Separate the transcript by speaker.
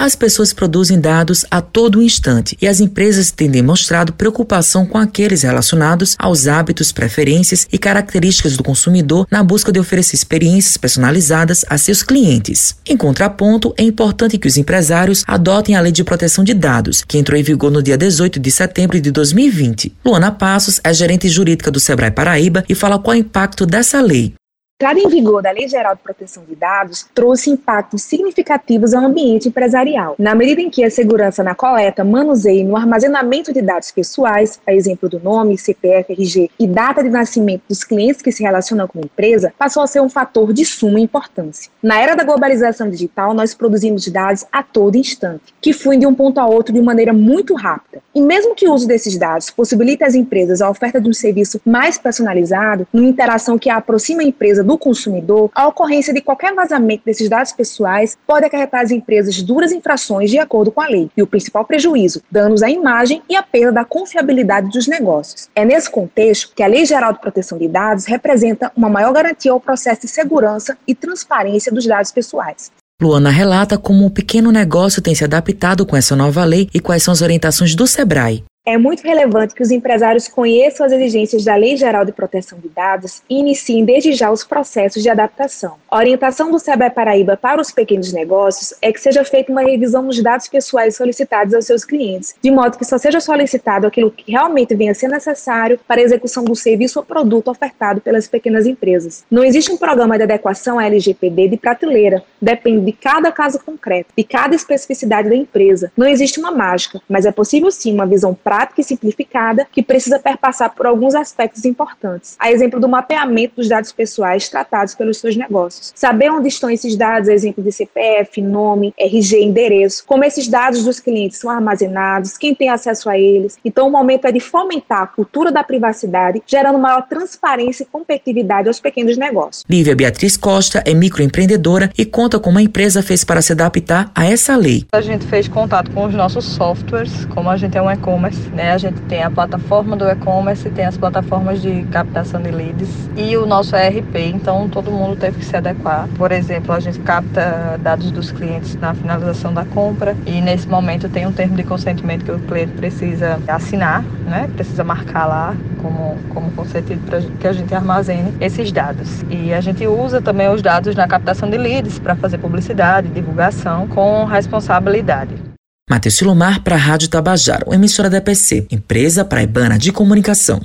Speaker 1: As pessoas produzem dados a todo instante e as empresas têm demonstrado preocupação com aqueles relacionados aos hábitos, preferências e características do consumidor na busca de oferecer experiências personalizadas a seus clientes. Em contraponto, é importante que os empresários adotem a Lei de Proteção de Dados, que entrou em vigor no dia 18 de setembro de 2020. Luana Passos é gerente jurídica do Sebrae Paraíba e fala qual é o impacto dessa lei
Speaker 2: entrada em vigor da Lei Geral de Proteção de Dados trouxe impactos significativos ao ambiente empresarial, na medida em que a segurança na coleta, manuseio e no armazenamento de dados pessoais, a exemplo do nome, CPF, RG e data de nascimento dos clientes que se relacionam com a empresa, passou a ser um fator de suma importância. Na era da globalização digital, nós produzimos dados a todo instante, que fluem de um ponto a outro de maneira muito rápida. E mesmo que o uso desses dados possibilite às empresas a oferta de um serviço mais personalizado, numa interação que aproxima a empresa do consumidor, a ocorrência de qualquer vazamento desses dados pessoais pode acarretar às empresas duras infrações de acordo com a lei, e o principal prejuízo, danos à imagem e a perda da confiabilidade dos negócios. É nesse contexto que a Lei Geral de Proteção de Dados representa uma maior garantia ao processo de segurança e transparência dos dados pessoais.
Speaker 1: Luana relata como o pequeno negócio tem se adaptado com essa nova lei e quais são as orientações do Sebrae.
Speaker 2: É muito relevante que os empresários conheçam as exigências da Lei Geral de Proteção de Dados e iniciem desde já os processos de adaptação. A orientação do Sebrae Paraíba para os pequenos negócios é que seja feita uma revisão dos dados pessoais solicitados aos seus clientes, de modo que só seja solicitado aquilo que realmente venha a ser necessário para a execução do serviço ou produto ofertado pelas pequenas empresas. Não existe um programa de adequação à LGPD de prateleira, depende de cada caso concreto, de cada especificidade da empresa. Não existe uma mágica, mas é possível sim uma visão prática e simplificada que precisa perpassar por alguns aspectos importantes. A exemplo do mapeamento dos dados pessoais tratados pelos seus negócios. Saber onde estão esses dados, exemplo de CPF, nome, RG, endereço, como esses dados dos clientes são armazenados, quem tem acesso a eles. Então, o momento é de fomentar a cultura da privacidade, gerando maior transparência e competitividade aos pequenos negócios.
Speaker 1: Lívia Beatriz Costa é microempreendedora e conta como a empresa fez para se adaptar a essa lei.
Speaker 3: A gente fez contato com os nossos softwares, como a gente é um e-commerce, né? A gente tem a plataforma do e-commerce, tem as plataformas de captação de leads e o nosso ERP, então todo mundo teve que se adequar. Por exemplo, a gente capta dados dos clientes na finalização da compra e nesse momento tem um termo de consentimento que o cliente precisa assinar, né? Precisa marcar lá como, como consentido para que a gente armazene esses dados. E a gente usa também os dados na captação de leads para fazer publicidade, divulgação com responsabilidade.
Speaker 1: Matheus Silomar para a Rádio Tabajaro, emissora da EPC, empresa praibana de comunicação.